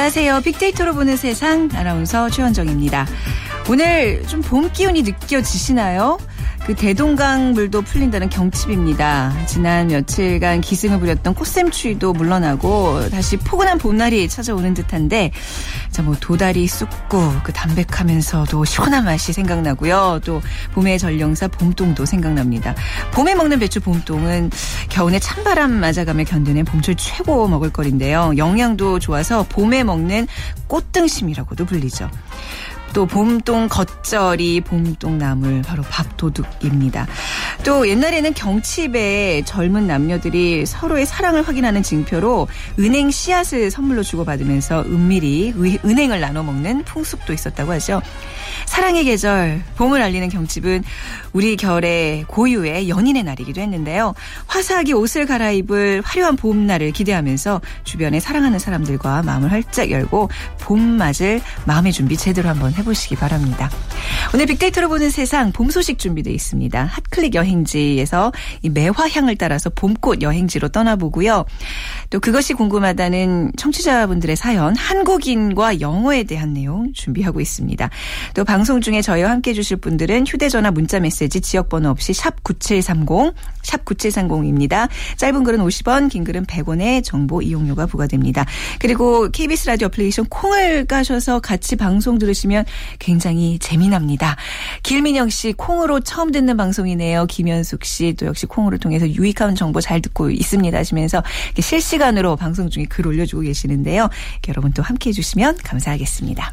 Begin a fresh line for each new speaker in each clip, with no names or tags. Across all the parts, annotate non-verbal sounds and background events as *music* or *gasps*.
안녕하세요. 빅데이터로 보는 세상 아나운서 최원정입니다. 오늘 좀 봄 기운이 느껴지시나요? 그 대동강 물도 풀린다는 경칩입니다. 지난 며칠간 기승을 부렸던 꽃샘추위도 물러나고 다시 포근한 봄날이 찾아오는 듯한데 자 뭐 도다리 쑥고 그 담백하면서도 시원한 맛이 생각나고요. 또 봄의 전령사 봄동도 생각납니다. 봄에 먹는 배추 봄동은 겨울에 찬바람 맞아가며 견디는 봄철 최고 먹을거리인데요. 영양도 좋아서 봄에 먹는 꽃등심이라고도 불리죠. 또 봄동 겉절이, 봄동 나물 바로 밥도둑입니다. 또 옛날에는 경칩에 젊은 남녀들이 서로의 사랑을 확인하는 징표로 은행 씨앗을 선물로 주고받으면서 은밀히 은행을 나눠 먹는 풍습도 있었다고 하죠. 사랑의 계절, 봄을 알리는 경칩은 우리 결의 고유의 연인의 날이기도 했는데요. 화사하게 옷을 갈아입을 화려한 봄날을 기대하면서 주변에 사랑하는 사람들과 마음을 활짝 열고 봄 맞을 마음의 준비 제대로 한번 해보시기 바랍니다. 오늘 빅데이터로 보는 세상 봄 소식 준비되어 있습니다. 핫클릭 여행 지에서 이 매화향을 따라서 봄꽃 여행지로 떠나보고요. 또 그것이 궁금하다는 청취자분들의 사연 한국인과 영어에 대한 내용 준비하고 있습니다. 또 방송 중에 저희와 함께 해주실 분들은 휴대전화 문자메시지 지역번호 없이 샵 9730, 샵 9730입니다. 짧은 글은 50원, 긴 글은 100원의 정보 이용료가 부과됩니다. 그리고 KBS 라디오 어플리케이션 콩을 까셔서 같이 방송 들으시면 굉장히 재미납니다. 길민영 씨 콩으로 처음 듣는 방송이네요. 김현숙 씨 또 역시 콩으로 통해서 유익한 정보 잘 듣고 있습니다 하시면서 실시간으로 방송 중에 글 올려주고 계시는데요. 여러분 또 함께 해주시면 감사하겠습니다.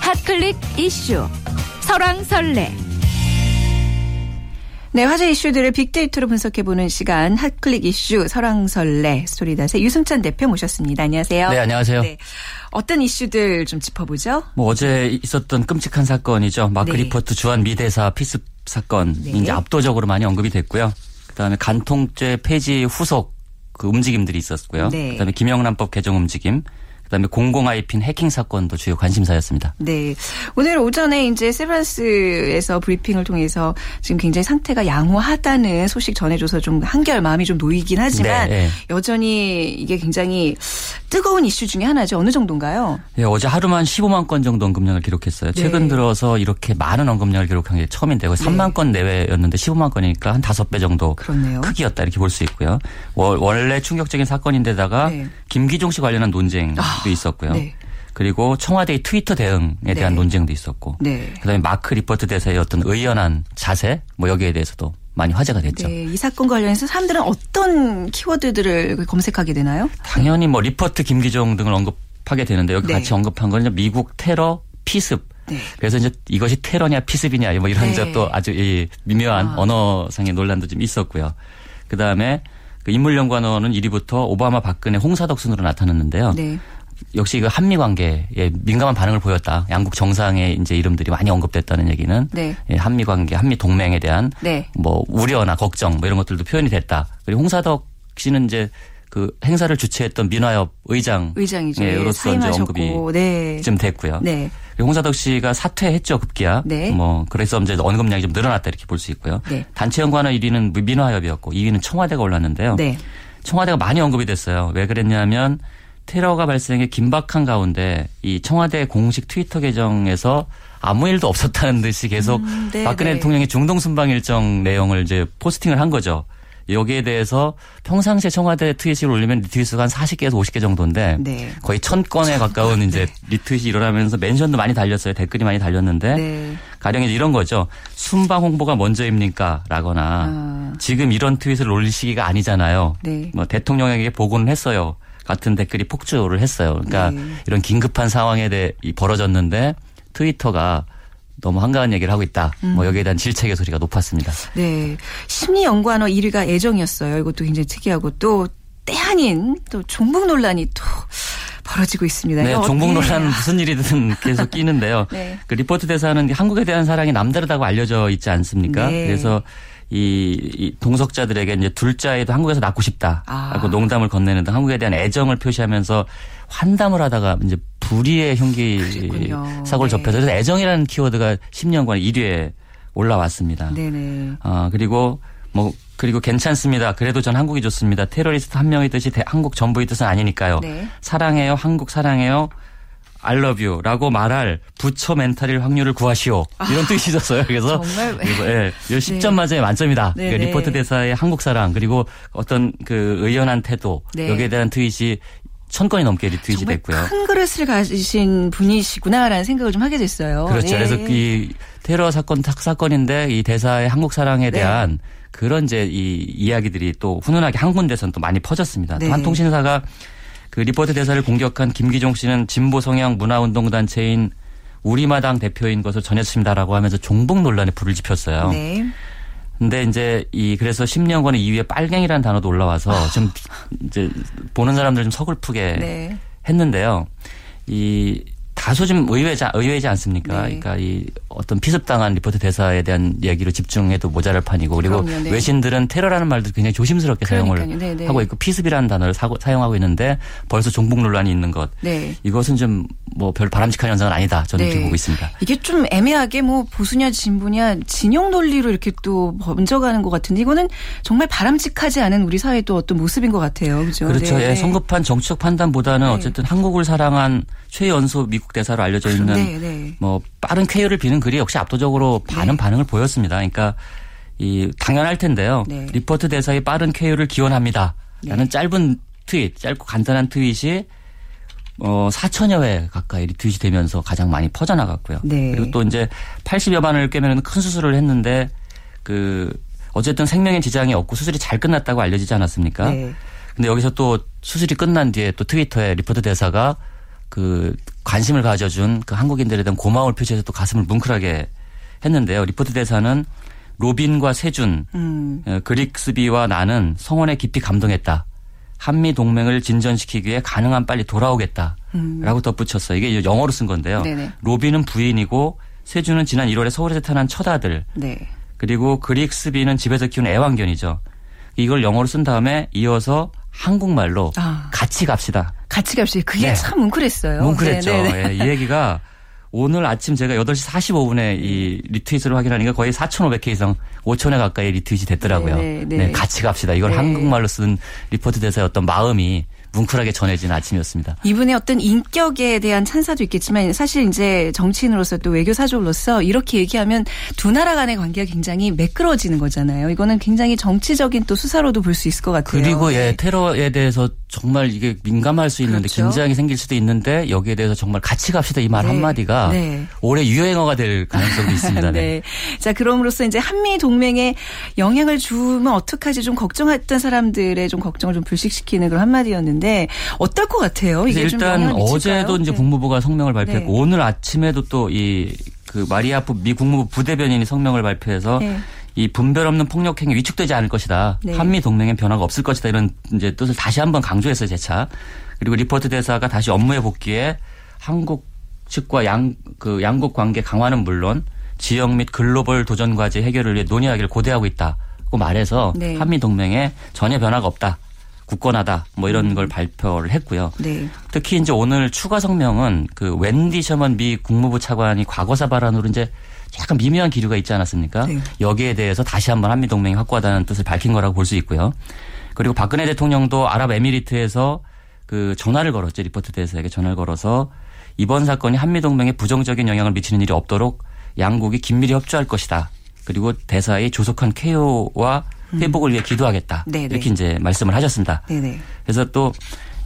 핫클릭 이슈 설왕설래
네, 화제 이슈들을 빅데이터로 분석해보는 시간 핫클릭 이슈 설왕설래 스토리닷의 유승찬 대표 모셨습니다. 안녕하세요.
네, 안녕하세요. 네,
어떤 이슈들 좀 짚어보죠?
뭐 어제 있었던 끔찍한 사건이죠. 마크 네. 리퍼트 주한 미대사 피습 사건 네. 이제 압도적으로 많이 언급이 됐고요. 그다음에 간통죄 폐지 후속 그 움직임들이 있었고요. 네. 그다음에 김영란법 개정 움직임, 그다음에 공공 IP 해킹 사건도 주요 관심사였습니다.
네. 오늘 오전에 이제 세브란스에서 브리핑을 통해서 지금 굉장히 상태가 양호하다는 소식 전해줘서 좀 한결 마음이 좀 놓이긴 하지만 네, 네. 여전히 이게 굉장히 뜨거운 이슈 중에 하나죠. 어느 정도인가요?
네, 어제 하루만 15만 건 정도 언급량을 기록했어요. 네. 최근 들어서 이렇게 많은 언급량을 기록한 게 처음인데요. 3만 건 내외였는데 15만 건이니까 한 5배 정도 그렇네요. 크기였다 이렇게 볼 수 있고요. 원래 충격적인 사건인데다가 네. 김기종 씨 관련한 논쟁 아. 도 있었고요. 네. 그리고 청와대의 트위터 대응에 대한 네. 논쟁도 있었고, 네. 그다음에 마크 리퍼트 대사의 어떤 의연한 자세, 뭐 여기에 대해서도 많이 화제가 됐죠.
네, 이 사건 관련해서 사람들은 어떤 키워드들을 검색하게 되나요?
당연히 뭐 리퍼트 김기종 등을 언급하게 되는데 여기 네. 같이 언급한 거는 미국 테러 피습. 네. 그래서 이제 이것이 테러냐 피습이냐 뭐 이런 네. 또 아주 이 미묘한 아. 언어상의 논란도 좀 있었고요. 그 다음에 그 인물연관어는 1위부터 오바마 박근혜 홍사덕 순으로 나타났는데요. 네. 역시 그 한미 관계에 민감한 반응을 보였다. 양국 정상의 이제 이름들이 많이 언급됐다는 얘기는 네. 예, 한미 관계, 한미 동맹에 대한 네. 뭐 우려나 걱정 뭐 이런 것들도 표현이 됐다. 그리고 홍사덕 씨는 이제 그 행사를 주최했던 민화협 의장 의장이죠. 예, 로서 이제 언급이 네. 좀 됐고요. 네. 홍사덕 씨가 사퇴했죠 급기야. 네. 뭐 그래서 이제 언급량이 좀 늘어났다 이렇게 볼 수 있고요. 네. 단체 연관어 1위는 민화협이었고 2위는 청와대가 올랐는데요. 네. 청와대가 많이 언급이 됐어요. 왜 그랬냐면 테러가 발생해 긴박한 가운데 이 청와대 공식 트위터 계정에서 아무 일도 없었다는 듯이 계속 음, 네, 박근혜 네. 대통령의 중동 순방 일정 내용을 이제 포스팅을 한 거죠. 여기에 대해서 평상시에 청와대 트윗을 올리면 리트윗수가 한 40개에서 50개 정도인데 네. 거의 1000건에 가까운 이제 네. 리트윗이 일어나면서 멘션도 많이 달렸어요. 댓글이 많이 달렸는데 네. 가령 이제 이런 거죠. 순방 홍보가 먼저입니까? 라거나 아. 지금 이런 트윗을 올릴 시기가 아니잖아요. 네. 뭐 대통령에게 보고는 했어요. 같은 댓글이 폭주를 했어요. 그러니까 네. 이런 긴급한 상황에 대해 벌어졌는데 트위터가 너무 한가한 얘기를 하고 있다. 뭐 음. 뭐 여기에 대한 질책의 소리가 높았습니다.
네. 심리 연구원어 1위가 애정이었어요. 이것도 굉장히 특이하고 또 때 아닌 또 종북 논란이 또 벌어지고 있습니다.
네, 종북 논란은 무슨 일이든 *laughs* 계속 끼는데요. 네. 그 리포트 대사는 한국에 대한 사랑이 남다르다고 알려져 있지 않습니까? 네. 그래서 이, 이 동석자들에게 이제 둘째에도 한국에서 낳고 싶다. 하고 아. 농담을 건네는 등 한국에 대한 애정을 표시하면서 환담을 하다가 이제 불의의 흉기 그렇군요. 사고를 네. 접해서 애정이라는 키워드가 10년간 1위에 올라왔습니다. 네네. 아, 그리고 뭐 그리고 괜찮습니다. 그래도 전 한국이 좋습니다. 테러리스트 한 명의 뜻이 한국 전부의 뜻은 아니니까요. 네. 사랑해요. 한국 사랑해요. I love you라고 말할 부처 멘탈일 확률을 구하시오. 이런 아, 뜻이 있었어요. 그래서 정말 예, 10점 만점에 만점이다. 네, 그러니까 네. 리퍼트 대사의 한국 사랑 그리고 어떤 그 의연한 태도 네. 여기에 대한 트윗이 천 건이 넘게 리트윗이 됐고요.
큰 그릇을 가지신 분이시구나라는 생각을 좀 하게 됐어요.
그렇죠. 네. 그래서 이 테러 사건 사건인데 이 대사의 한국 사랑에 네. 대한 네. 그런 이제 이 이야기들이 또 훈훈하게 한 군데서는 또 많이 퍼졌습니다. 네. 한 통신사가 그 리퍼트 대사를 공격한 김기종 씨는 진보 성향 문화운동 단체인 우리마당 대표인 것을 전했습니다라고 하면서 종북 논란에 불을 지폈어요. 네. 근데 이제 이 그래서 10년간의 이후에 빨갱이라는 단어도 올라와서 아. 좀 이제 보는 사람들 좀 서글프게 네. 했는데요. 이 다소 좀 의외지, 의외지 않습니까? 네. 그러니까 이 어떤 피습당한 리포트 대사에 대한 얘기로 집중해도 모자랄 판이고 그리고 그럼요, 네. 외신들은 테러라는 말도 굉장히 조심스럽게 그러니까요. 사용을 네, 네. 하고 있고 피습이라는 단어를 사고, 사용하고 있는데 벌써 종북 논란이 있는 것. 네. 이것은 좀 뭐 별 바람직한 현상은 아니다. 저는 이렇게 네. 보고 있습니다.
이게 좀 애매하게 뭐 보수냐 진보냐 진영 논리로 이렇게 또 번져가는 것 같은데 이거는 정말 바람직하지 않은 우리 사회의 또 어떤 모습인 것 같아요. 그죠?
그렇죠. 예, 성급한 정치적 판단보다는 어쨌든 한국을 사랑한 최연소 미국 대사로 알려져 있는 네, 네. 뭐 빠른 쾌유를 비는 글이 역시 압도적으로 많은 네. 반응을 보였습니다. 그러니까 이 당연할 텐데요. 네. 리포트 대사의 빠른 쾌유를 기원합니다. 라는 네. 짧은 트윗, 짧고 간단한 트윗이 어 4천여 회 가까이 리트윗이 되면서 가장 많이 퍼져나갔고요. 네. 그리고 또 이제 80여 바늘을 꿰매는 큰 수술을 했는데 그 어쨌든 생명의 지장이 없고 수술이 잘 끝났다고 알려지지 않았습니까? 네. 근데 여기서 또 수술이 끝난 뒤에 또 트위터에 리퍼트 대사가 그 관심을 가져준 그 한국인들에 대한 고마움을 표시해서 또 가슴을 뭉클하게 했는데요. 리퍼트 대사는 로빈과 세준, 음. 어, 그릭스비와 나는 성원에 깊이 감동했다. 한미 동맹을 진전시키기 위해 가능한 빨리 돌아오겠다라고 음. 덧붙였어요. 이게 영어로 쓴 건데요. 네네. 로빈은 부인이고 세준은 지난 1월에 서울에서 태어난 첫 아들. 네. 그리고 그릭스비는 집에서 키운 애완견이죠. 이걸 영어로 쓴 다음에 이어서 한국말로 아. 같이 갑시다.
같이 갑시다. 그게 네. 참 뭉클했어요.
뭉클했죠. 네, 네, 네. 예, 이 얘기가 오늘 아침 제가 8시 45분에 이 리트윗을 확인하니까 거의 4,500회 이상 5,000회 가까이 리트윗이 됐더라고요. 네, 네, 네. 같이 갑시다. 이걸 한국말로 쓴 리퍼트 대사의 어떤 마음이 뭉클하게 전해진 아침이었습니다.
이분의 어떤 인격에 대한 찬사도 있겠지만 사실 이제 정치인으로서 또 외교 사절으로서 이렇게 얘기하면 두 나라 간의 관계가 굉장히 매끄러워지는 거잖아요. 이거는 굉장히 정치적인 또 수사로도 볼 수 있을 것 같아요.
그리고 예, 네. 테러에 대해서 정말 이게 민감할 수 있는데 그렇죠. 긴장이 생길 수도 있는데 여기에 대해서 정말 같이 갑시다 이 말 네. 한마디가 네. 올해 유행어가 될 가능성도 있습니다. *laughs* 네. 네.
자, 그럼으로써 이제 한미 동맹에 영향을 주면 어떡하지 좀 걱정했던 사람들의 좀 걱정을 좀 불식시키는 그런 한마디였는데 있는데 어떨 것 같아요? 이게
일단 어제도 이제 네. 국무부가 성명을 발표했고 네. 오늘 아침에도 또 이 그 마리아프 미 국무부 부대변인이 성명을 발표해서 네. 이 분별 없는 폭력 행위 위축되지 않을 것이다. 네. 한미 동맹엔 변화가 없을 것이다. 이런 이제 뜻을 다시 한번 강조했어요, 재차. 그리고 리포트 대사가 다시 업무에 복귀해 한국 측과 양 그 양국 관계 강화는 물론 지역 및 글로벌 도전 과제 해결을 위해 논의하기를 고대하고 있다 고 말해서 네. 한미 동맹에 전혀 변화가 없다. 굳건하다 뭐 이런 음. 걸 발표를 했고요. 네. 특히 이제 오늘 추가 성명은 그 웬디 셔먼 미 국무부 차관이 과거사 발언으로 이제 약간 미묘한 기류가 있지 않았습니까? 네. 여기에 대해서 다시 한번 한미 동맹이 확고하다는 뜻을 밝힌 거라고 볼 수 있고요. 그리고 박근혜 대통령도 아랍에미리트에서 그 전화를 걸었죠. 리포트 대사에게 전화를 걸어서 이번 사건이 한미 동맹에 부정적인 영향을 미치는 일이 없도록 양국이 긴밀히 협조할 것이다. 그리고 대사의 조속한 음. 회복을 위해 기도하겠다. 네네. 이렇게 이제 말씀을 하셨습니다. 네네. 그래서 또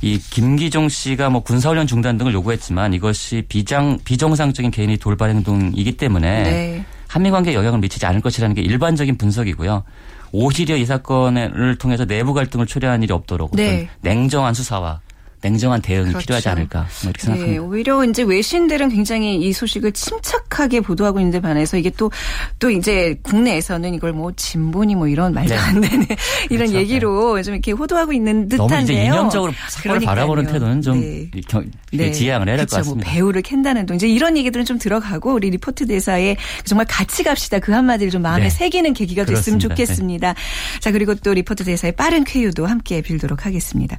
이 김기종 씨가 뭐 군사훈련 중단 등을 요구했지만 이것이 비장 비정상적인 개인의 돌발 행동이기 때문에 네. 한미 관계에 영향을 미치지 않을 것이라는 게 일반적인 분석이고요. 오히려 이 사건을 통해서 내부 갈등을 초래한 일이 없도록 네. 냉정한 수사와 냉정한 대응이 그렇죠. 필요하지 않을까 뭐 이렇게 생각합니다. 네,
오히려 이제 외신들은 굉장히 이 소식을 침착하게 보도하고 있는데 반해서 이게 또또 이제 국내에서는 이걸 뭐 진보니 뭐 이런 말도 네. 안 되는 이런 그렇죠. 얘기로 네. 좀 이렇게 호도하고 있는 듯한데요. 너무 이제
이념적으로 사건을 바라보는 태도는 좀 네. 네. 지양을 해야 될것 그렇죠. 뭐 같습니다.
뭐 배우를 캔다는 동 이제 이런 얘기들은 좀 들어가고 우리 리포트 대사에 정말 같이 갑시다 그 한마디를 좀 마음에 네. 새기는 계기가 됐으면 그렇습니다. 좋겠습니다. 자 그리고 또 리포트 대사의 빠른 쾌유도 함께 빌도록 하겠습니다.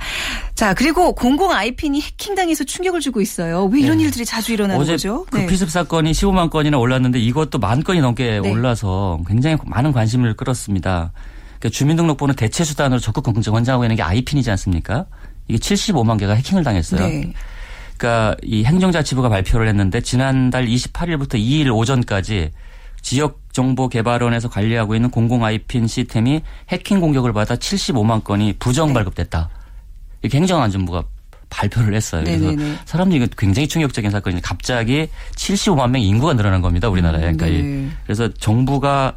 자 그리고 공공 아이핀이 해킹당해서 충격을 주고 있어요. 왜 이런 네. 일들이 자주 일어나는
어제
거죠?
그 네. 피습 사건이 15만 건이나 올랐는데 이것도 만 건이 넘게 네. 올라서 굉장히 많은 관심을 끌었습니다. 그러니까 주민등록번호 대체 수단으로 적극 권장하고 있는 게 아이핀이지 않습니까? 이게 75만 개가 해킹을 당했어요. 네. 그러니까 이 행정자치부가 발표를 했는데 지난달 28일부터 2일 오전까지 지역정보개발원에서 관리하고 있는 공공 아이핀 시스템이 해킹 공격을 받아 75만 건이 부정 네. 발급됐다. 이렇게 행정안전부가 발표를 했어요. 그래서 네네네. 사람들이 굉장히 충격적인 사건이 갑자기 75만 명 인구가 늘어난 겁니다. 우리나라에. 그러니까 네. 그래서 정부가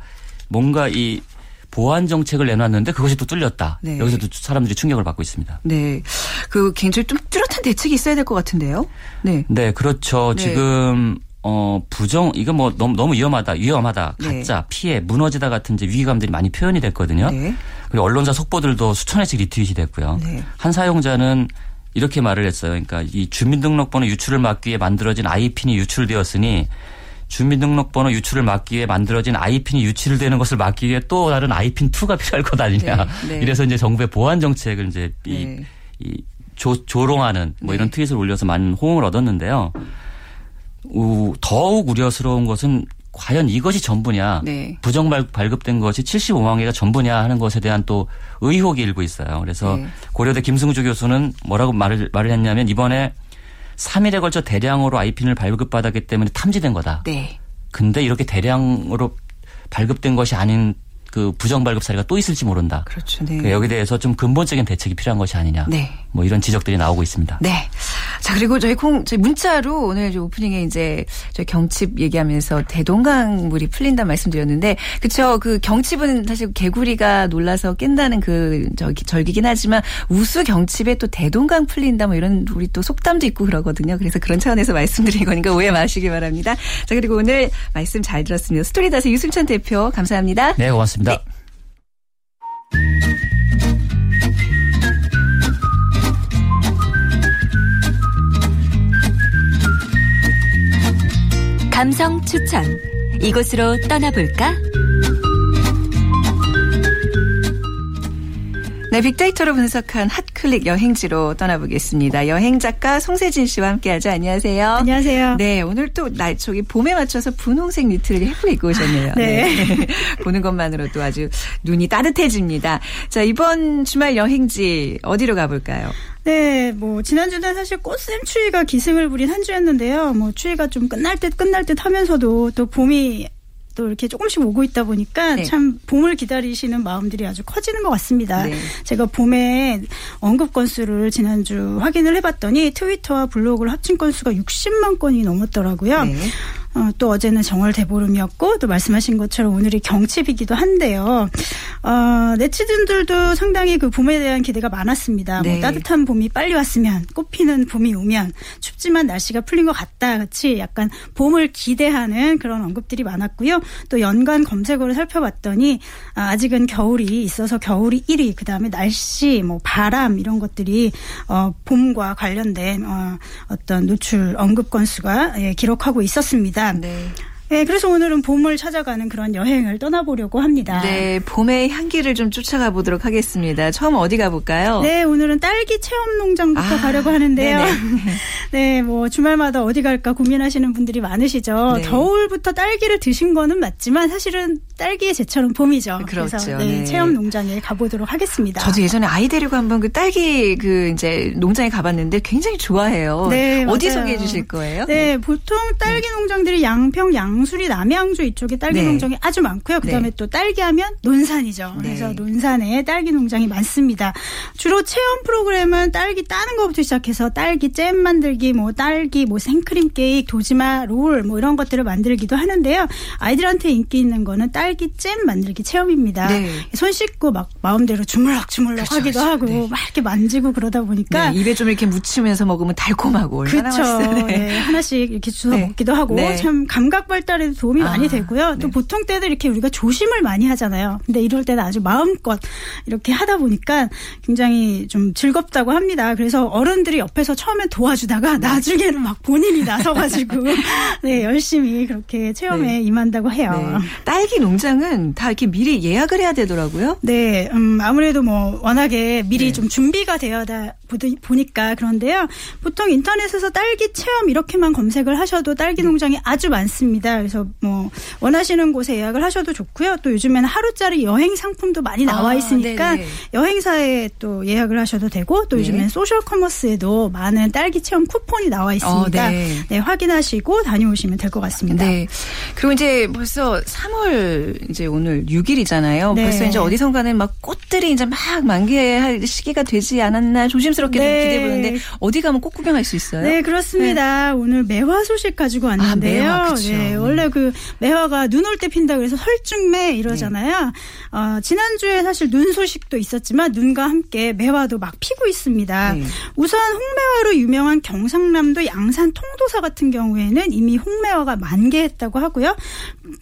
뭔가 이 보안 정책을 내놨는데 그것이 또 뚫렸다. 네. 여기서도 사람들이 충격을 받고 있습니다.
네. 그 굉장히 좀 뚜렷한 대책이 있어야 될 것 같은데요.
네. 네, 그렇죠. 네. 지금 어 부정 이거 뭐 너무 너무 위험하다 위험하다 네. 가짜 네. 피해 무너지다 같은 이제 위기감들이 많이 표현이 됐거든요. 네. 그리고 언론사 속보들도 수천회씩 리트윗이 됐고요. 네. 한 사용자는 이렇게 말을 했어요. 그러니까 이 주민등록번호 유출을 막기 위해 만들어진 아이핀이 유출되었으니 주민등록번호 유출을 막기 위해 만들어진 아이핀이 유출되는 것을 막기 위해 또 다른 아이핀 2가 *laughs* 필요할 것 아니냐. 네, 네. 이래서 이제 정부의 보안 정책을 이제 이, 네. 이 조, 조롱하는 뭐 이런 네. 트윗을 올려서 많은 호응을 얻었는데요. 우, 더욱 우려스러운 것은 과연 이것이 전부냐, 네. 부정 발급된 것이 75만 개가 전부냐 하는 것에 대한 또 의혹이 일고 있어요. 그래서 네. 고려대 김승주 교수는 뭐라고 말을 말을 했냐면 이번에 3일에 걸쳐 대량으로 아이핀을 발급받았기 때문에 탐지된 거다. 네. 근데 이렇게 대량으로 발급된 것이 아닌 그 부정 발급 사례가 또 있을지 모른다.
그렇죠. 네.
그 여기 대해서 좀 근본적인 대책이 필요한 것이 아니냐. 네. 뭐 이런 지적들이 나오고 있습니다.
네. 자 그리고 저희 콩 저희 문자로 오늘 오프닝에 이제 저희 경칩 얘기하면서 대동강 물이 풀린다 말씀드렸는데 그쵸 그 경칩은 사실 개구리가 놀라서 깬다는 그 저기 절기긴 하지만 우수 경칩에 또 대동강 풀린다 뭐 이런 우리 또 속담도 있고 그러거든요. 그래서 그런 차원에서 *laughs* 말씀드린 거니까 오해 마시기 바랍니다. 자 그리고 오늘 말씀 잘 들었습니다. 스토리닷의 유승찬 대표 감사합니다.
네 고맙습니다. 고맙습니다. 네.
감성 추천. 이곳으로 떠나볼까?
네, 빅데이터로 분석한 핫클릭 여행지로 떠나보겠습니다. 여행 작가 송세진 씨와 함께하죠. 안녕하세요.
안녕하세요.
네, 오늘 또 날 저기 봄에 맞춰서 분홍색 니트를 예쁘게 입고 오셨네요.
네. 네. *laughs*
보는 것만으로도 아주 눈이 따뜻해집니다. 자, 이번 주말 여행지 어디로 가볼까요?
네, 뭐 지난주는 사실 꽃샘 추위가 기승을 부린 한 주였는데요. 뭐 추위가 좀 끝날 듯 끝날 듯 하면서도 또 봄이 또 이렇게 조금씩 오고 있다 보니까 네. 참 봄을 기다리시는 마음들이 아주 커지는 것 같습니다. 네. 제가 봄에 언급 건수를 지난주 확인을 해봤더니 트위터와 블로그를 합친 건수가 60만 건이 넘었더라고요. 네. 어, 또 어제는 정월 대보름이었고 또 말씀하신 것처럼 오늘이 경칩이기도 한데요. 어, 네티즌들도 상당히 그 봄에 대한 기대가 많았습니다. 뭐 네. 뭐 따뜻한 봄이 빨리 왔으면 꽃피는 봄이 오면 춥지만 날씨가 풀린 것 같다 같이 약간 봄을 기대하는 그런 언급들이 많았고요. 또 연간 검색어를 살펴봤더니 아, 아직은 겨울이 있어서 겨울이 1위 그다음에 날씨 뭐 바람 이런 것들이 어, 봄과 관련된 어, 어떤 노출 언급 건수가 예, 기록하고 있었습니다. 네. 네, 그래서 오늘은 봄을 찾아가는 그런 여행을 떠나보려고 합니다.
네, 봄의 향기를 좀 쫓아가 보도록 하겠습니다. 처음 어디 가볼까요?
네, 오늘은 딸기 체험 농장부터 아, 가려고 하는데요. *laughs* 네, 뭐 주말마다 어디 갈까 고민하시는 분들이 많으시죠. 네. 겨울부터 딸기를 드신 거는 맞지만 사실은 딸기의 제철은 봄이죠. 그렇죠. 그래서 네, 네. 체험 농장에 가보도록 하겠습니다.
저도 예전에 아이 데리고 한번 그 딸기 그 이제 농장에 가봤는데 굉장히 좋아해요. 네, 어디 소개해 주실 거예요?
네, 네. 보통 딸기 농장들이 양평, 양수리, 남양주 이쪽에 딸기 네. 농장이 아주 많고요. 그다음에 네. 또 딸기하면 논산이죠. 네. 그래서 논산에 딸기 농장이 많습니다. 주로 체험 프로그램은 딸기 따는 것부터 시작해서 딸기 잼 만들기, 뭐 딸기, 뭐 생크림 케이크, 도지마 롤, 뭐 이런 것들을 만들기도 하는데요. 아이들한테 인기 있는 거는 딸 딸기잼 만들기 체험입니다. 네. 손 씻고 막 마음대로 주물럭주물럭 그렇죠, 하기도 그렇죠. 하고 네. 막 이렇게 만지고 그러다 보니까
네, 입에 좀 이렇게 묻히면서 먹으면 달콤하고
그렇죠. 네. 하나씩 이렇게 주워 네. 먹기도 하고 네. 참 감각 발달에도 도움이 아, 많이 되고요. 또 보통 때도 이렇게 우리가 조심을 많이 하잖아요. 근데 이럴 때는 아주 마음껏 이렇게 하다 보니까 굉장히 좀 즐겁다고 합니다. 그래서 어른들이 옆에서 처음에 도와주다가 나중에는 막 본인이 *laughs* 나서가지고 *laughs* 네 열심히 그렇게 체험에 임한다고 해요.
딸기 농 농장은 다 이렇게 미리 예약을 해야 되더라고요.
네, 음, 아무래도 뭐 워낙에 미리 네. 좀 준비가 되어다 보니까 그런데요. 보통 인터넷에서 딸기 체험 이렇게만 검색을 하셔도 딸기 네. 농장이 아주 많습니다. 그래서 뭐 원하시는 곳에 예약을 하셔도 좋고요. 또 요즘에는 하루짜리 여행 상품도 많이 나와 아, 있으니까 아, 여행사에 또 예약을 하셔도 되고 또 네. 요즘엔 소셜 커머스에도 많은 딸기 체험 쿠폰이 나와 있습니다. 어, 네. 네. 확인하시고 다녀오시면 될 것 같습니다. 네.
그리고 이제 벌써 3월 이제 오늘 6일이잖아요. 벌써 이제 어디선가는 막 꽃들이 이제 막 만개할 시기가 되지 않았나 조심스럽게 좀 기대해 보는데 어디 가면 꽃 구경할 수 있어요?
네, 그렇습니다. 오늘 매화 소식 가지고 왔는데요. 아, 매화, 네, 원래 그 매화가 눈 올 때 핀다 그래서 설중매 이러잖아요. 네. 어, 지난주에 사실 눈 소식도 있었지만 눈과 함께 매화도 막 피고 있습니다. 네. 우선 홍매화로 유명한 경상남도 양산 통도사 같은 경우에는 이미 홍매화가 만개했다고 하고요.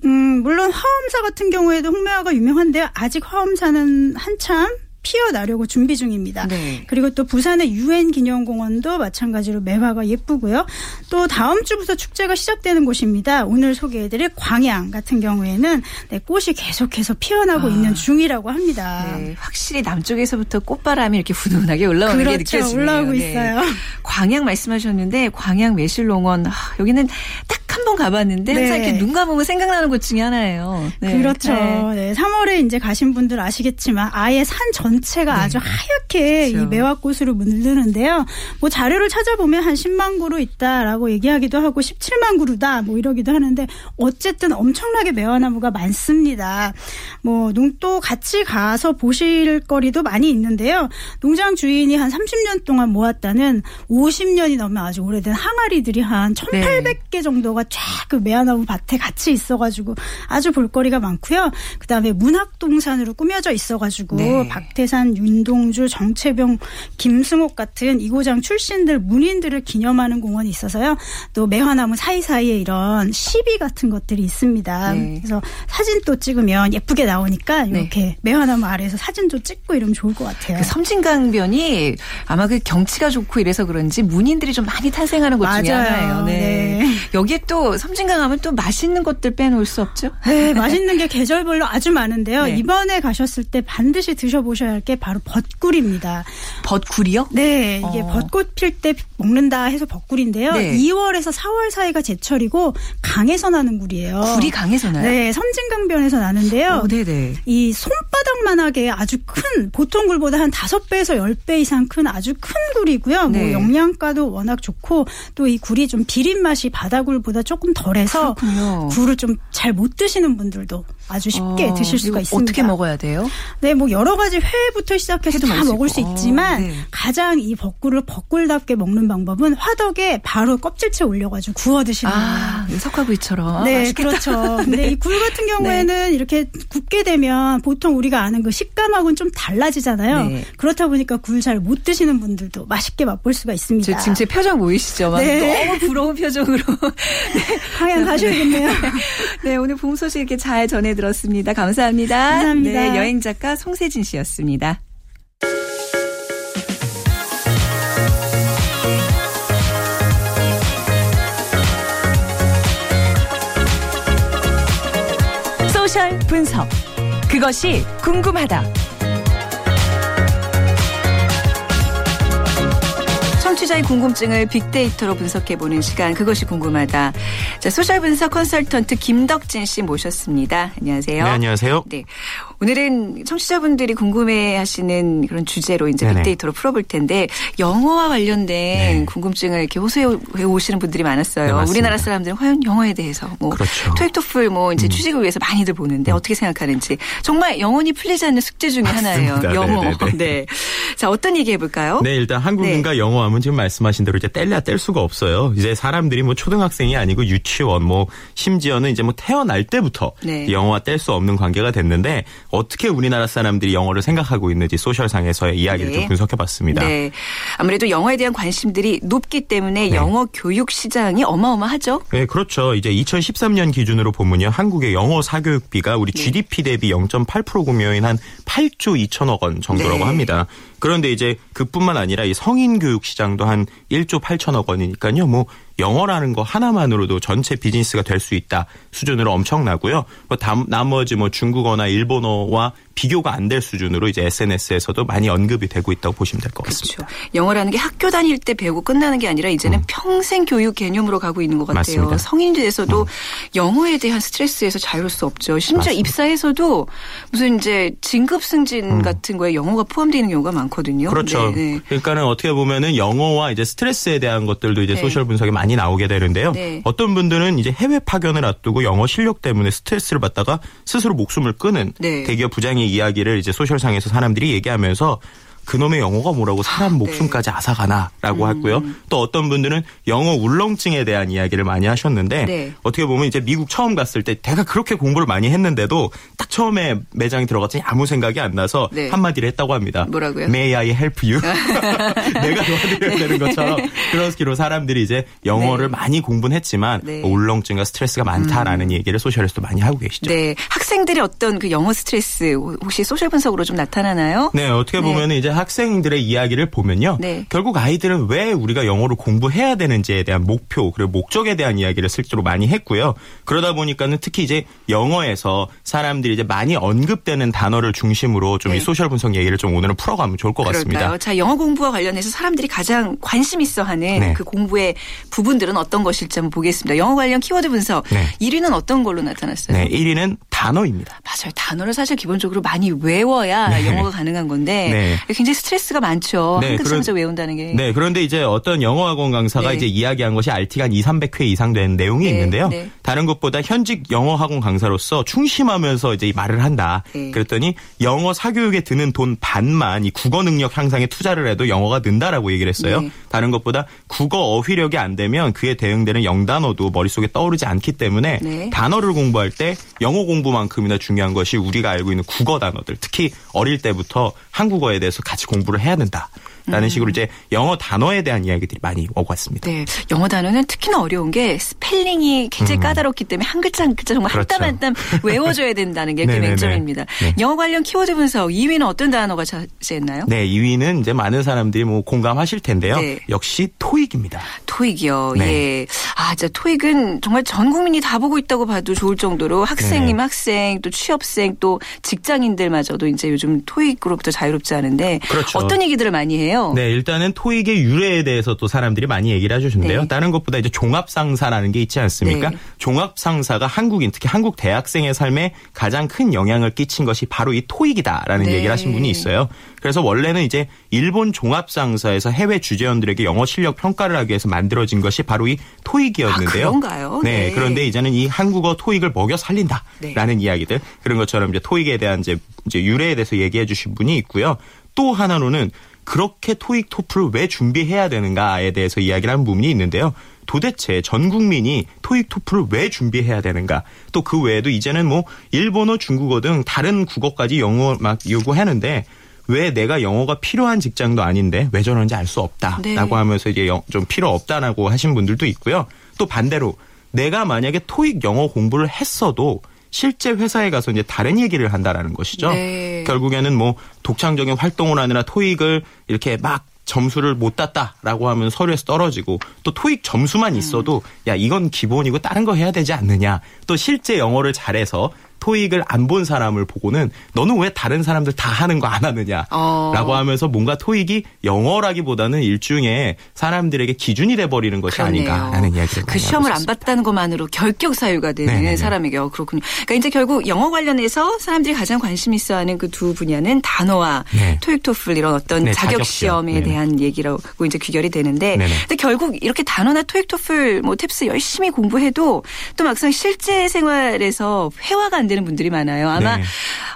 음, 물론 화엄 사 같은 경우에도 홍매화가 유명한데요. 아직 화엄사는 한참 피어나려고 준비 중입니다. 네. 그리고 또 부산의 유엔 기념공원도 마찬가지로 매화가 예쁘고요. 또 다음 주부터 축제가 시작되는 곳입니다. 오늘 소개해드릴 광양 같은 경우에는 네, 꽃이 계속해서 피어나고 아. 있는 중이라고 합니다. 네,
확실히 남쪽에서부터 꽃바람이 이렇게 훈훈하게 올라오는
그렇죠.
게 느껴지네요.
올라오고 네. 있어요.
광양 말씀하셨는데 광양 매실농원 아, 여기는 딱 한 번 가봤는데 항상 네. 이렇게 눈 감으면 생각나는 곳 중에 하나예요.
네. 그렇죠. 네. 3월에 이제 가신 분들 아시겠지만 아예 산 전. 전체가 네. 아주 하얗게 그렇죠. 이 매화꽃으로 물드는데요. 뭐 자료를 찾아보면 한 10만 그루 있다라고 얘기하기도 하고 17만 그루다 뭐 이러기도 하는데 어쨌든 엄청나게 매화나무가 많습니다. 뭐 농도 같이 가서 보실 거리도 많이 있는데요. 농장 주인이 한 30년 동안 모았다는 50년이 넘는 아주 오래된 항아리들이 한 1,800개 정도가 쫙그 매화나무 밭에 같이 있어가지고 아주 볼거리가 많고요. 그 다음에 문학동산으로 꾸며져 있어가지고 네. 박태 박태산, 윤동주, 정채병, 김승옥 같은 이고장 출신들 문인들을 기념하는 공원이 있어서요. 또 매화나무 사이사이에 이런 시비 같은 것들이 있습니다. 네. 그래서 사진 또 찍으면 예쁘게 나오니까 네. 이렇게 네. 매화나무 아래에서 사진도 찍고 이러면 좋을 것 같아요.
그 섬진강변이 아마 그 경치가 좋고 이래서 그런지 문인들이 좀 많이 탄생하는 곳 중에 하나예요. 네. 네. 여기에 또 섬진강 하면 또 맛있는 것들 빼놓을 수 없죠.
네, 맛있는 게 계절별로 아주 많은데요. 네. 이번에 가셨을 때 반드시 드셔보셔야 할 게 바로 벚꿀입니다.
벚꿀이요?
네, 이게 어. 벚꽃 필 때 먹는다 해서 벚꿀인데요. 네. 2월에서 4월 사이가 제철이고 강에서 나는 꿀이에요.
꿀이 강에서 나요?
네, 섬진강변에서 나는데요. 어, 네 네. 이 손바 닥만하게 아주 큰 보통 굴보다 한 5배에서 10배 이상 큰 아주 큰 굴이고요. 뭐 네. 뭐 영양가도 워낙 좋고 또 이 굴이 좀 비린 맛이 바다굴보다 조금 덜해서 그렇군요. 굴을 좀 잘 못 드시는 분들도 아주 쉽게 어, 드실 수가 있습니다.
어떻게 먹어야 돼요?
네, 뭐 여러 가지 회부터 시작해서 다 먹을 수 있지만 어, 네. 가장 이 벚꿀을 벚꿀답게 먹는 방법은 화덕에 바로 껍질째 올려가지고 구워 드시는
아, 거예요. 석화구이처럼.
네, 아, 그렇죠. *laughs* 네. 근데 이 굴 같은 경우에는 네. 이렇게 굽게 되면 보통 우리가 아는 그 식감하고는 좀 달라지잖아요. 네. 그렇다 보니까 굴 잘 못 드시는 분들도 맛있게 맛볼 수가 있습니다.
지금 제 표정 보이시죠? 네. 너무 부러운 표정으로. *laughs* 네.
하양 가셔야겠네요.
네, 오늘 봄 소식 이렇게 잘 전해드렸습니다. 들었습니다. 감사합니다.
감사합니다.
네, 여행 작가 송세진 씨였습니다. 소셜 분석. 그것이 궁금하다. 청취자의 궁금증을 빅데이터로 분석해보는 시간 그것이 궁금하다. 자 소셜 분석 컨설턴트 김덕진 씨 모셨습니다. 안녕하세요.
네, 안녕하세요. 네.
오늘은 청취자분들이 궁금해하시는 그런 주제로 이제 네네. 빅데이터로 풀어볼 텐데 영어와 관련된 네. 궁금증을 이렇게 호소해 오시는 분들이 많았어요. 네, 우리나라 사람들은 과연 영어에 대해서 뭐 그렇죠. 토익 토플 뭐 이제 음. 취직을 위해서 많이들 보는데 음. 어떻게 생각하는지 정말 영원히 풀리지 않는 숙제 중에 하나예요. 영어. 네네네. *laughs* 네. 자 어떤 얘기 해볼까요?
네 일단 한국인과 네. 영어하면 지금 말씀하신 대로 이제 뗄래야 뗄 수가 없어요. 이제 사람들이 뭐 초등학생이 아니고 유치원 뭐 심지어는 이제 뭐 태어날 때부터 네. 영어와 뗄 수 없는 관계가 됐는데 어떻게 우리나라 사람들이 영어를 생각하고 있는지 소셜상에서의 이야기를 네. 좀 분석해봤습니다. 네.
아무래도 영어에 대한 관심들이 높기 때문에 네. 영어 교육 시장이 어마어마하죠.
네, 그렇죠. 이제 2013년 기준으로 보면요, 한국의 영어 사교육비가 우리 GDP 네. 대비 0.8% 구매인 한 8조 2천억 원 정도라고 네. 합니다. 그런데 이제 그뿐만 아니라 이 성인 교육 시장도 한 1조 8천억 원이니까요. 뭐 영어라는 거 하나만으로도 전체 비즈니스가 될 수 있다 수준으로 엄청나고요. 뭐 나머지 뭐 중국어나 일본어와 비교가 안 될 수준으로 이제 SNS에서도 많이 언급이 되고 있다고 보시면 될 것 같습니다.
그렇죠. 영어라는 게 학교 다닐 때 배우고 끝나는 게 아니라 이제는 음. 평생 교육 개념으로 가고 있는 것 같아요. 맞습니다. 성인이 돼서도 음. 영어에 대한 스트레스에서 자유로울 수 없죠. 심지어 맞습니다. 입사에서도 무슨 이제 진급 승진 음. 같은 거에 영어가 포함되어 있는 경우가 많 거든요.
그렇죠. 네, 네. 그러니까는 어떻게 보면은 영어와 이제 스트레스에 대한 것들도 이제 네. 소셜 분석에 많이 나오게 되는데요. 네. 어떤 분들은 이제 해외 파견을 앞두고 영어 실력 때문에 스트레스를 받다가 스스로 목숨을 끊은 네. 대기업 부장의 이야기를 이제 소셜상에서 사람들이 얘기하면서 그놈의 영어가 뭐라고 사람 아, 목숨까지 네. 앗아가나라고 음. 했고요. 또 어떤 분들은 영어 울렁증에 대한 이야기를 많이 하셨는데 네. 어떻게 보면 이제 미국 처음 갔을 때 내가 그렇게 공부를 많이 했는데도 딱 처음에 매장에 들어갔더니 아무 생각이 안 나서 네. 한마디를 했다고 합니다.
뭐라고요?
May I help you? *laughs* *laughs* 내가 도와드려야 되는 것처럼 그런 식으로 사람들이 이제 영어를 네. 많이 공부는 했지만 네. 울렁증과 스트레스가 많다라는 음. 얘기를 소셜에서도 많이 하고 계시죠.
네. 학생들의 어떤 그 영어 스트레스 혹시 소셜 분석으로 좀 나타나나요?
네. 어떻게 보면 이제 학생들의 이야기를 보면요. 네. 결국 아이들은 왜 우리가 영어를 공부해야 되는지에 대한 목표 그리고 목적에 대한 이야기를 실제로 많이 했고요. 그러다 보니까는 특히 이제 영어에서 사람들이 이제 많이 언급되는 단어를 중심으로 좀 이 네. 소셜 분석 얘기를 좀 오늘은 풀어가면 좋을 것 그럴까요? 같습니다.
자, 영어 공부와 관련해서 사람들이 가장 관심 있어 하는 네. 그 공부의 부분들은 어떤 것일지 한번 보겠습니다. 영어 관련 키워드 분석. 네. 1위는 어떤 걸로 나타났어요?
네, 1위는 단어입니다.
맞아요. 단어를 사실 기본적으로 많이 외워야 네. 영어가 가능한 건데 네. 굉장히 스트레스가 많죠. 네, 한글 쓰면서 외운다는 게.
네, 그런데 이제 어떤 영어 학원 강사가 네. 이제 이야기한 것이 RT가 한 2, 300회 이상 된 내용이 네, 있는데요. 네. 다른 것보다 현직 영어 학원 강사로서 충심하면서 이제 말을 한다. 네. 그랬더니 영어 사교육에 드는 돈 반만 이 국어 능력 향상에 투자를 해도 영어가 는다라고 얘기를 했어요. 네. 다른 것보다 국어 어휘력이 안 되면 그에 대응되는 영단어도 머릿속에 떠오르지 않기 때문에 네. 단어를 공부할 때 영어 공부만큼이나 중요한 것이 우리가 알고 있는 국어 단어들 특히 어릴 때부터 한국어에 대해서 같이 공부를 해야 된다. 라는 음. 식으로 이제 영어 단어에 대한 이야기들이 많이 오고 갔습니다.
네. 영어 단어는 특히나 어려운 게 스펠링이 굉장히 음. 까다롭기 때문에 한 글자 한 글자 정말 그렇죠. 한땀 한땀 외워줘야 된다는 게 *laughs* 그 맹점입니다. 네. 영어 관련 키워드 분석 2위는 어떤 단어가 차지했나요?
네. 2위는 이제 많은 사람들이 뭐 공감하실 텐데요. 네. 역시 토익입니다.
토익이요. 네. 예. 아, 진짜 토익은 정말 전 국민이 다 보고 있다고 봐도 좋을 정도로 학생님 네. 학생 또 취업생 또 직장인들마저도 이제 요즘 토익으로부터 자유롭지 않은데 그렇죠. 어떤 얘기들을 많이 해요?
있는데요. 네, 일단은 토익의 유래에 대해서 또 사람들이 많이 얘기를 해주시는데요. 네. 다른 것보다 이제 종합상사라는 게 있지 않습니까? 네. 종합상사가 한국인, 특히 한국 대학생의 삶에 가장 큰 영향을 끼친 것이 바로 이 토익이다라는 네. 얘기를 하신 분이 있어요. 그래서 원래는 이제 일본 종합상사에서 해외 주재원들에게 영어 실력 평가를 하기 위해서 만들어진 것이 바로 이 토익이었는데요.
아, 그런가요?
네, 네. 그런데 이제는 이 한국어 토익을 먹여 살린다라는 네. 이야기들 그런 것처럼 이제 토익에 대한 이제 이제 유래에 대해서 얘기해 주신 분이 있고요. 또 하나로는 그렇게 토익 토플을 왜 준비해야 되는가에 대해서 이야기를 한 부분이 있는데요. 도대체 전 국민이 토익 토플을 왜 준비해야 되는가? 또 그 외에도 이제는 뭐 일본어, 중국어 등 다른 국어까지 영어 막 요구하는데 왜 내가 영어가 필요한 직장도 아닌데 왜 저런지 알 수 없다라고 네. 하면서 이제 좀 필요 없다라고 하신 분들도 있고요. 또 반대로 내가 만약에 토익 영어 공부를 했어도 실제 회사에 가서 이제 다른 얘기를 한다라는 것이죠. 네. 결국에는 뭐 독창적인 활동을 하느라 토익을 이렇게 막 점수를 못 땄다라고 하면 서류에서 떨어지고 또 토익 점수만 있어도 음. 야 이건 기본이고 다른 거 해야 되지 않느냐 또 실제 영어를 잘해서 토익을 안 본 사람을 보고는 너는 왜 다른 사람들 다 하는 거 안 하느냐라고 어. 하면서 뭔가 토익이 영어라기보다는 일종의 사람들에게 기준이 돼 버리는 것이 그러네요. 아닌가라는 이야기를
그 시험을 안 봤다는 것만으로 결격 사유가 되는 네네네. 사람에게 어, 그렇군요. 그러니까 이제 결국 영어 관련해서 사람들이 가장 관심 있어하는 그 두 분야는 단어와 네. 토익 토플 이런 어떤 네, 자격 시험에 네. 대한 얘기라고 이제 귀결이 되는데 네네. 근데 결국 이렇게 단어나 토익 토플 뭐 탭스 열심히 공부해도 또 막상 실제 생활에서 회화가 안 되는 분들이 많아요. 아마 네.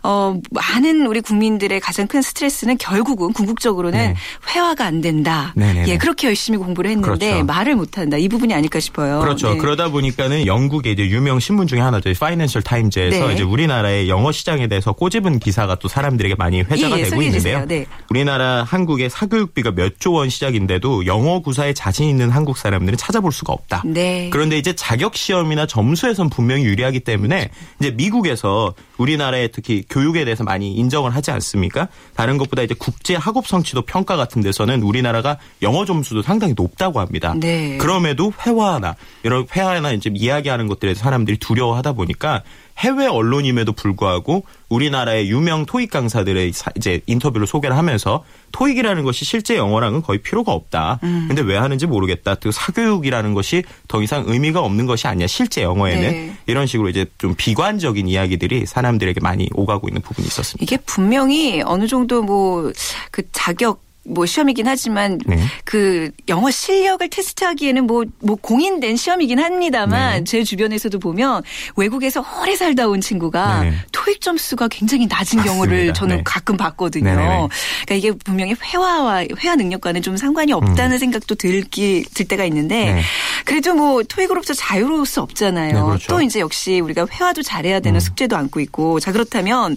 어, 많은 우리 국민들의 가장 큰 스트레스는 결국은 궁극적으로는 네. 회화가 안 된다. 네네네. 예, 그렇게 열심히 공부를 했는데 그렇죠. 말을 못 한다. 이 부분이 아닐까 싶어요.
그렇죠. 네. 그러다 보니까는 영국의 이제 유명 신문 중에 하나죠. 파이낸셜 타임즈에서 네. 이제 우리나라의 영어 시장에 대해서 꼬집은 기사가 또 사람들에게 많이 회자가 예, 예 되고 있는데요. 네. 우리나라 한국의 사교육비가 몇 조 원 시작인데도 영어 구사에 자신 있는 한국 사람들은 찾아볼 수가 없다. 네. 그런데 이제 자격 시험이나 점수에선 분명히 유리하기 때문에 이제 미국 에서 우리나라의 특히 교육에 대해서 많이 인정을 하지 않습니까? 다른 것보다 이제 국제 학업 성취도 평가 같은 데서는 우리나라가 영어 점수도 상당히 높다고 합니다. 네. 그럼에도 회화나 이런 회화나 이제 이야기하는 것들에서 사람들이 두려워하다 보니까 해외 언론임에도 불구하고 우리나라의 유명 토익 강사들의 이제 인터뷰를 소개를 하면서 토익이라는 것이 실제 영어랑은 거의 필요가 없다. 음. 근데 왜 하는지 모르겠다. 또 사교육이라는 것이 더 이상 의미가 없는 것이 아니야. 실제 영어에는 네. 이런 식으로 이제 좀 비관적인 이야기들이 사람들에게 많이 오가고 있는 부분이 있었습니다.
이게 분명히 어느 정도 뭐 그 자격 뭐 시험이긴 하지만 네. 그 영어 실력을 테스트하기에는 뭐, 뭐 공인된 시험이긴 합니다만 네. 제 주변에서도 보면 외국에서 오래 살다 온 친구가 네. 토익 점수가 굉장히 낮은 맞습니다. 경우를 저는 네. 가끔 봤거든요. 그러니까 이게 분명히 회화와 회화 능력과는 좀 상관이 없다는 음. 생각도 들기 들 때가 있는데 네. 그래도 뭐 토익으로부터 자유로울 수 없잖아요. 네, 그렇죠. 또 이제 역시 우리가 회화도 잘해야 되는 음. 숙제도 안고 있고 자 그렇다면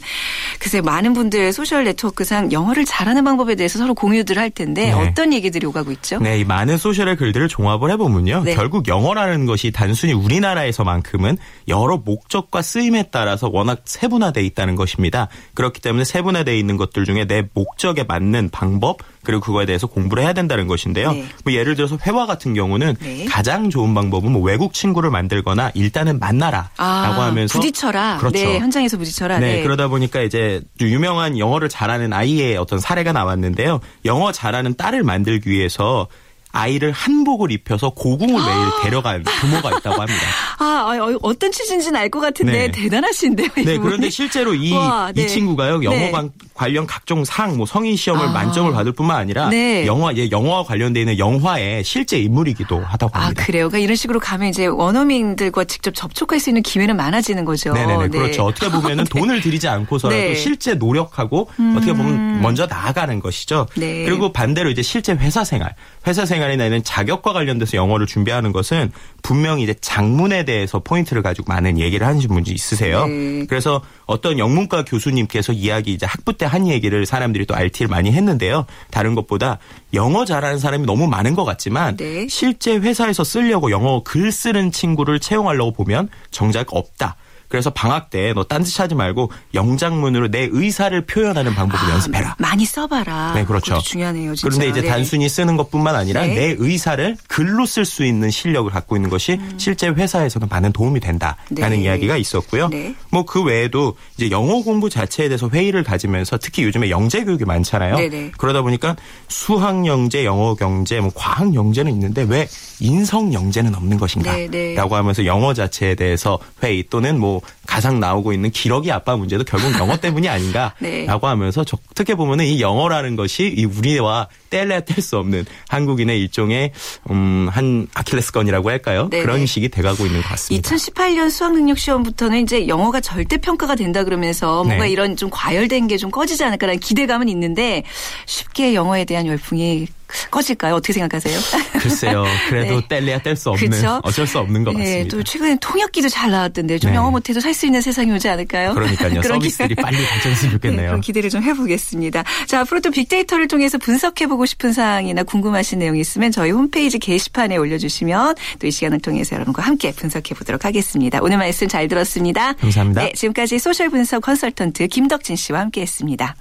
글쎄 많은 분들 소셜 네트워크상 영어를 잘하는 방법에 대해서 서로 공유 공유들 할 텐데 네. 어떤 얘기들이 오가고 있죠?
네, 이 많은 소셜의 글들을 종합을 해보면요. 네. 결국 영어라는 것이 단순히 우리나라에서만큼은 여러 목적과 쓰임에 따라서 워낙 세분화돼 있다는 것입니다. 그렇기 때문에 세분화돼 있는 것들 중에 내 목적에 맞는 방법 그리고 그거에 대해서 공부를 해야 된다는 것인데요. 네. 뭐 예를 들어서 회화 같은 경우는 네. 가장 좋은 방법은 뭐 외국 친구를 만들거나 일단은 만나라라고 아, 하면서
부딪혀라. 그렇죠. 네, 현장에서 부딪혀라.
네, 네, 그러다 보니까 이제 유명한 영어를 잘하는 아이의 어떤 사례가 나왔는데요. 영어 잘하는 딸을 만들기 위해서 아이를 한복을 입혀서 고궁을 매일 *gasps* 데려간 부모가 있다고 합니다.
아, 어, 어떤 취지인지는 알 것 같은데 네. 대단하신데요.
네, 그런데 실제로 이, 와, 네. 이 친구가요. 영어 네. 관련 각종 상, 뭐 성인 시험을 아. 만점을 받을 뿐만 아니라 네. 영화, 예, 영어와 관련돼 있는 영화의 실제 인물이기도 하다고 아, 합니다.
아, 그래요? 그러니까 이런 식으로 가면 이제 원어민들과 직접 접촉할 수 있는 기회는 많아지는 거죠.
네네네. 네. 그렇죠. 어떻게 보면은 네. *laughs* 돈을 들이지 않고서라도 네. 실제 노력하고 음. 어떻게 보면 먼저 나아가는 것이죠. 네. 그리고 반대로 이제 실제 회사 생활, 회사 생활 에 나는 자격과 관련돼서 영어를 준비하는 것은 분명히 이제 장문에 대해서 포인트를 가지고 많은 얘기를 하시는 분이 있으세요. 네. 그래서 어떤 영문과 교수님께서 이야기 이제 학부 때 한 얘기를 사람들이 또 RT를 많이 했는데요. 다른 것보다 영어 잘하는 사람이 너무 많은 것 같지만 네. 실제 회사에서 쓰려고 영어 글 쓰는 친구를 채용하려고 보면 정작 없다. 그래서 방학 때 너 딴짓 하지 말고 영장문으로 내 의사를 표현하는 방법을 아, 연습해라.
많이 써봐라.
네, 그렇죠.
중요하네요. 진짜.
그런데 이제 네. 단순히 쓰는 것뿐만 아니라 네. 내 의사를 글로 쓸 수 있는 실력을 갖고 있는 것이 음. 실제 회사에서는 많은 도움이 된다라는 네. 이야기가 있었고요. 네. 뭐그 외에도 이제 영어 공부 자체에 대해서 회의를 가지면서 특히 요즘에 영재 교육이 많잖아요. 네, 네. 그러다 보니까 수학 영재, 영어 경제, 뭐 과학 영재는 있는데 왜 인성 영재는 없는 것인가라고 하면서 영어 자체에 대해서 회의 또는 뭐 가장 나오고 있는 기러기 아빠 문제도 결국 영어 *laughs* 때문이 아닌가라고 네. 하면서 어떻게 보면은 이 영어라는 것이 이 우리와 뗄래야 뗄 수 없는 한국인의 일종의 음한 아킬레스건이라고 할까요? 네네. 그런 식이 돼가고 있는 것 같습니다.
2018년 수학 능력 시험부터는 이제 영어가 절대 평가가 된다 그러면서 뭔가 네. 이런 좀 과열된 게 좀 꺼지지 않을까라는 기대감은 있는데 쉽게 영어에 대한 열풍이 꺼질까요? 어떻게 생각하세요? *laughs*
글쎄요. 그래도 네. 뗄래야 뗄 수 없는 그쵸? 어쩔 수 없는 것 네, 같습니다. 네,
또 최근에 통역기도 잘 나왔던데 좀 네. 영어 못해도 살 수 있는 세상이 오지 않을까요?
그러니까요. *laughs* 서비스들이 기... 빨리 발전했으면 좋겠네요. 네,
그럼 기대를 좀 해보겠습니다. 자 앞으로 또 빅데이터를 통해서 분석해보고 싶은 사항이나 궁금하신 내용이 있으면 저희 홈페이지 게시판에 올려주시면 또 이 시간을 통해서 여러분과 함께 분석해보도록 하겠습니다. 오늘 말씀 잘 들었습니다.
감사합니다.
네, 지금까지 소셜 분석 컨설턴트 김덕진 씨와 함께했습니다.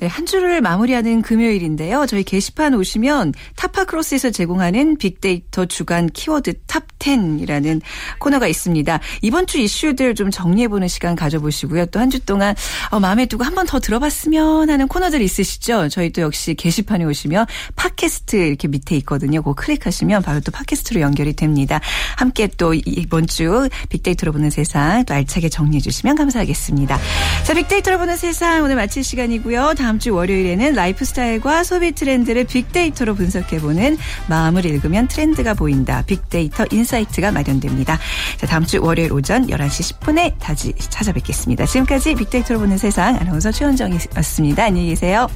네, 한 주를 마무리하는 금요일인데요. 저희 게시판 오시면 타파크로스에서 제공하는 빅데이터 주간 키워드 탑 10이라는 코너가 있습니다. 이번 주 이슈들 좀 정리해보는 시간 가져보시고요. 또 한 주 동안 어, 마음에 두고 한 번 더 들어봤으면 하는 코너들 있으시죠? 저희 또 역시 게시판에 오시면 팟캐스트 이렇게 밑에 있거든요. 그거 클릭하시면 바로 또 팟캐스트로 연결이 됩니다. 함께 또 이번 주 빅데이터로 보는 세상 또 알차게 정리해 주시면 감사하겠습니다. 자, 빅데이터로 보는 세상 오늘 마칠 시간이고요. 다음 주 월요일에는 라이프스타일과 소비 트렌드를 빅데이터로 분석해보는 마음을 읽으면 트렌드가 보인다. 빅데이터 인사이트가 마련됩니다. 자, 다음 주 월요일 오전 11시 10분에 다시 찾아뵙겠습니다. 지금까지 빅데이터로 보는 세상 아나운서 최원정이었습니다. 안녕히 계세요.